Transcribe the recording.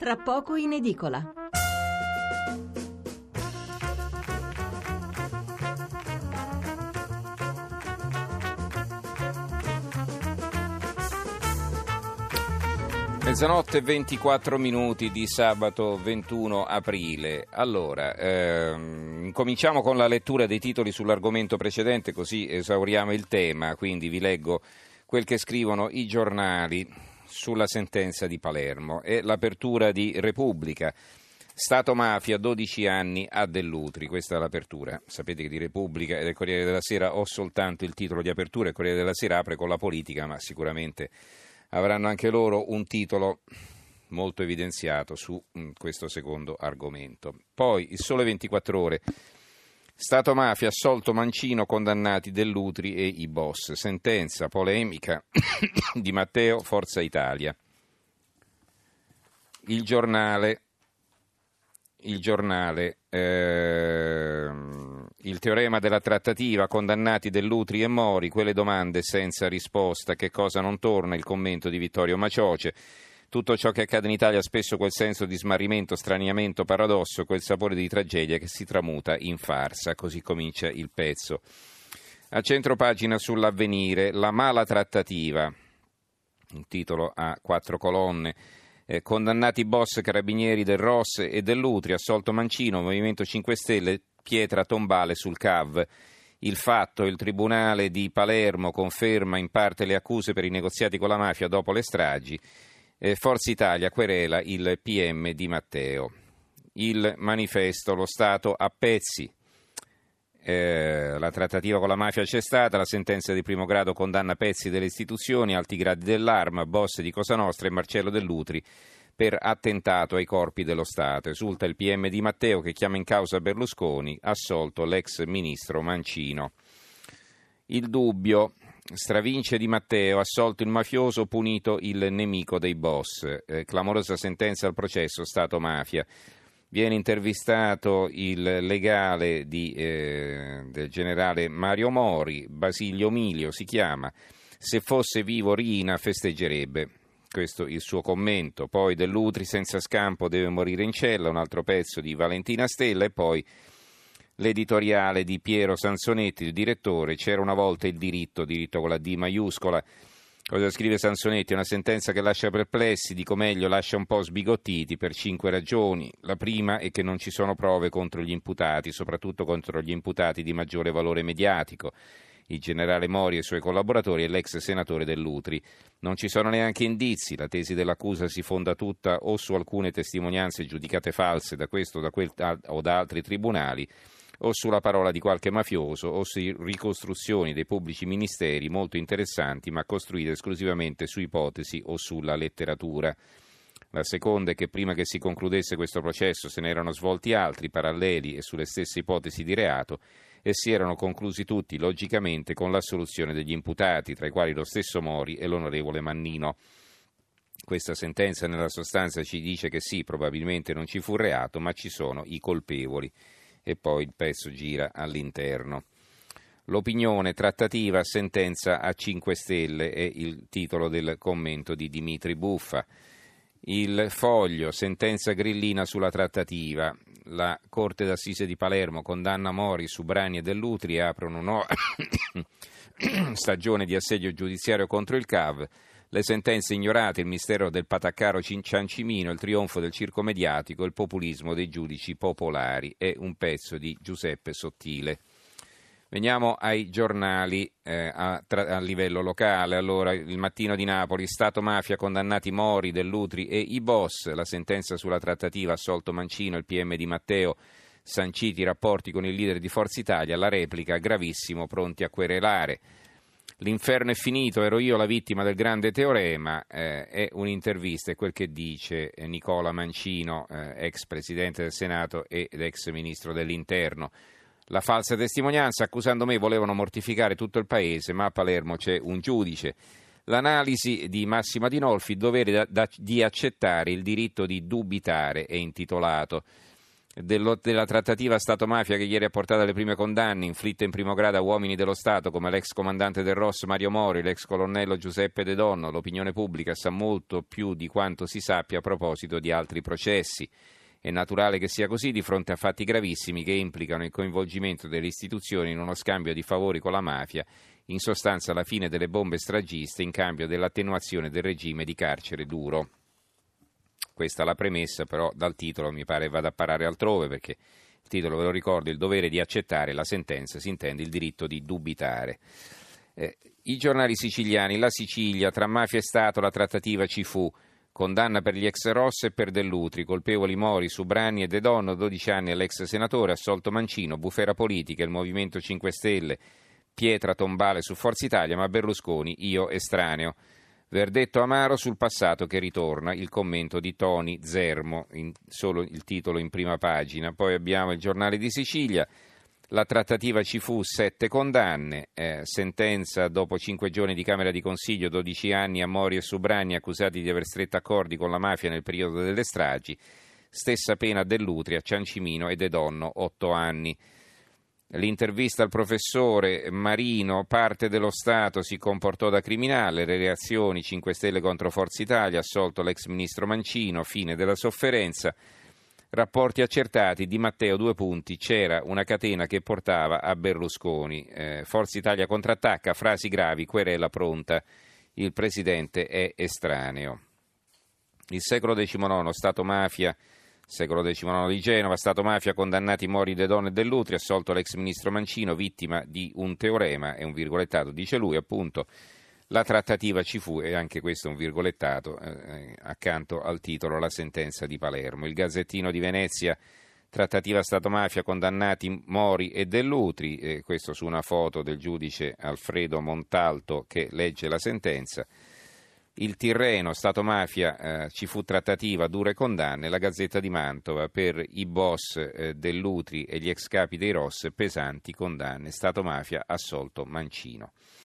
Tra poco in edicola. Mezzanotte 24 minuti di sabato 21 aprile. Allora, ehm, cominciamo con la lettura dei titoli sull'argomento precedente, così esauriamo il tema. Quindi vi leggo quel che scrivono i giornali sulla sentenza di Palermo e l'apertura di Repubblica. Stato mafia, 12 anni a Dell'Utri, questa è l'apertura. Sapete che di Repubblica e del Corriere della Sera ho soltanto il titolo di apertura, il Corriere della Sera apre con la politica, ma sicuramente avranno anche loro un titolo molto evidenziato su mm, questo secondo argomento. Poi il sole 24 ore. Stato mafia, assolto Mancino, condannati Dell'Utri e i boss. Sentenza polemica di Matteo, Forza Italia. Il giornale, il giornale, ehm, il teorema della trattativa, condannati Dell'Utri e Mori, quelle domande senza risposta, che cosa non torna, il commento di Vittorio Macioce. Tutto ciò che accade in Italia ha spesso quel senso di smarrimento, straniamento, paradosso, quel sapore di tragedia che si tramuta in farsa. Così comincia il pezzo. A centro pagina sull'avvenire, la mala trattativa, un titolo a quattro colonne. Eh, condannati boss carabinieri del Ross e dell'Utri, assolto Mancino, Movimento 5 Stelle, pietra tombale sul CAV. Il fatto, il Tribunale di Palermo conferma in parte le accuse per i negoziati con la mafia dopo le stragi. Eh, Forza Italia querela il PM di Matteo. Il manifesto, lo Stato a pezzi. Eh, la trattativa con la mafia c'è stata, la sentenza di primo grado condanna pezzi delle istituzioni, alti gradi dell'arma, boss di Cosa Nostra e Marcello Dell'Utri per attentato ai corpi dello Stato. Esulta il PM di Matteo che chiama in causa Berlusconi, assolto l'ex ministro Mancino. Il dubbio, Stravince di Matteo, assolto il mafioso, punito il nemico dei boss. Eh, clamorosa sentenza al processo Stato-mafia. Viene intervistato il legale di, eh, del generale Mario Mori, Basilio Milio si chiama. Se fosse vivo Rina festeggerebbe. Questo il suo commento. Poi dell'Utri senza scampo deve morire in cella, un altro pezzo di Valentina Stella e poi l'editoriale di Piero Sansonetti, il direttore, c'era una volta il diritto, diritto con la D maiuscola. Cosa scrive Sansonetti? Una sentenza che lascia perplessi, dico meglio, lascia un po' sbigottiti per cinque ragioni. La prima è che non ci sono prove contro gli imputati, soprattutto contro gli imputati di maggiore valore mediatico il generale Mori e i suoi collaboratori e l'ex senatore Dell'Utri. Non ci sono neanche indizi, la tesi dell'accusa si fonda tutta o su alcune testimonianze giudicate false da questo da quel, o da altri tribunali o sulla parola di qualche mafioso o su ricostruzioni dei pubblici ministeri molto interessanti ma costruite esclusivamente su ipotesi o sulla letteratura. La seconda è che prima che si concludesse questo processo se ne erano svolti altri paralleli e sulle stesse ipotesi di reato e si erano conclusi tutti logicamente con l'assoluzione degli imputati, tra i quali lo stesso Mori e l'onorevole Mannino. Questa sentenza nella sostanza ci dice che sì, probabilmente non ci fu reato, ma ci sono i colpevoli. E poi il pezzo gira all'interno. L'opinione trattativa sentenza a 5 stelle è il titolo del commento di Dimitri Buffa. Il foglio, sentenza grillina sulla trattativa. La Corte d'Assise di Palermo condanna Mori, Subrani e Dell'Utri e apre una stagione di assedio giudiziario contro il CAV. Le sentenze ignorate, il mistero del pataccaro Ciancimino, il trionfo del circo mediatico, il populismo dei giudici popolari. È un pezzo di Giuseppe Sottile. Veniamo ai giornali eh, a, tra, a, livello locale. Allora, il mattino di Napoli, Stato mafia, condannati Mori, Dell'Utri e i boss. La sentenza sulla trattativa assolto Mancino, il PM di Matteo, sanciti i rapporti con il leader di Forza Italia. La replica, gravissimo, pronti a querelare. L'inferno è finito, ero io la vittima del grande teorema. Eh, è un'intervista, è quel che dice Nicola Mancino, eh, ex presidente del Senato ed ex ministro dell'Interno la falsa testimonianza, accusando me volevano mortificare tutto il paese, ma a Palermo c'è un giudice. L'analisi di Massima Dinolfi, dovere da, da, di accettare il diritto di dubitare, è intitolato. Dello, della trattativa Stato-mafia che ieri ha portato alle prime condanne inflitte in primo grado a uomini dello Stato come l'ex comandante del Ross Mario Mori, l'ex colonnello Giuseppe De Donno, l'opinione pubblica sa molto più di quanto si sappia a proposito di altri processi. È naturale che sia così di fronte a fatti gravissimi che implicano il coinvolgimento delle istituzioni in uno scambio di favori con la mafia, in sostanza la fine delle bombe stragiste in cambio dell'attenuazione del regime di carcere duro. Questa la premessa, però dal titolo mi pare vada a parare altrove perché il titolo, ve lo ricordo, il dovere di accettare la sentenza, si intende il diritto di dubitare. Eh, I giornali siciliani, la Sicilia, tra mafia e Stato la trattativa ci fu. Condanna per gli ex Ross e per Dell'Utri, colpevoli Mori, Subrani e De Donno, 12 anni all'ex senatore, assolto Mancino, bufera politica, il Movimento 5 Stelle, pietra tombale su Forza Italia, ma Berlusconi, io estraneo. Verdetto amaro sul passato che ritorna, il commento di Toni Zermo, in, solo il titolo in prima pagina. Poi abbiamo il giornale di Sicilia, la trattativa ci fu, sette condanne, eh, sentenza dopo cinque giorni di Camera di Consiglio, 12 anni a Mori e Subrani accusati di aver stretto accordi con la mafia nel periodo delle stragi, stessa pena dell'Utri a Ciancimino e De Donno, otto anni. L'intervista al professore Marino, parte dello Stato si comportò da criminale, le reazioni 5 Stelle contro Forza Italia, assolto l'ex ministro Mancino, fine della sofferenza. Rapporti accertati di Matteo, due punti, c'era una catena che portava a Berlusconi. Eh, Forza Italia contrattacca, frasi gravi, querela pronta, il presidente è estraneo. Il secolo XIX, Stato mafia Secolo XIX di Genova, Stato mafia, condannati Mori De Donne e Dell'Utri, assolto l'ex ministro Mancino, vittima di un teorema, è un virgolettato, dice lui appunto, la trattativa ci fu, e anche questo è un virgolettato, eh, accanto al titolo La sentenza di Palermo. Il Gazzettino di Venezia, trattativa Stato-mafia, condannati Mori e Dell'Utri, eh, questo su una foto del giudice Alfredo Montalto che legge la sentenza. Il Tirreno, Stato mafia, eh, ci fu trattativa, dure condanne. La Gazzetta di Mantova per i boss eh, dell'Utri e gli ex capi dei Ross, pesanti condanne. Stato mafia, assolto Mancino.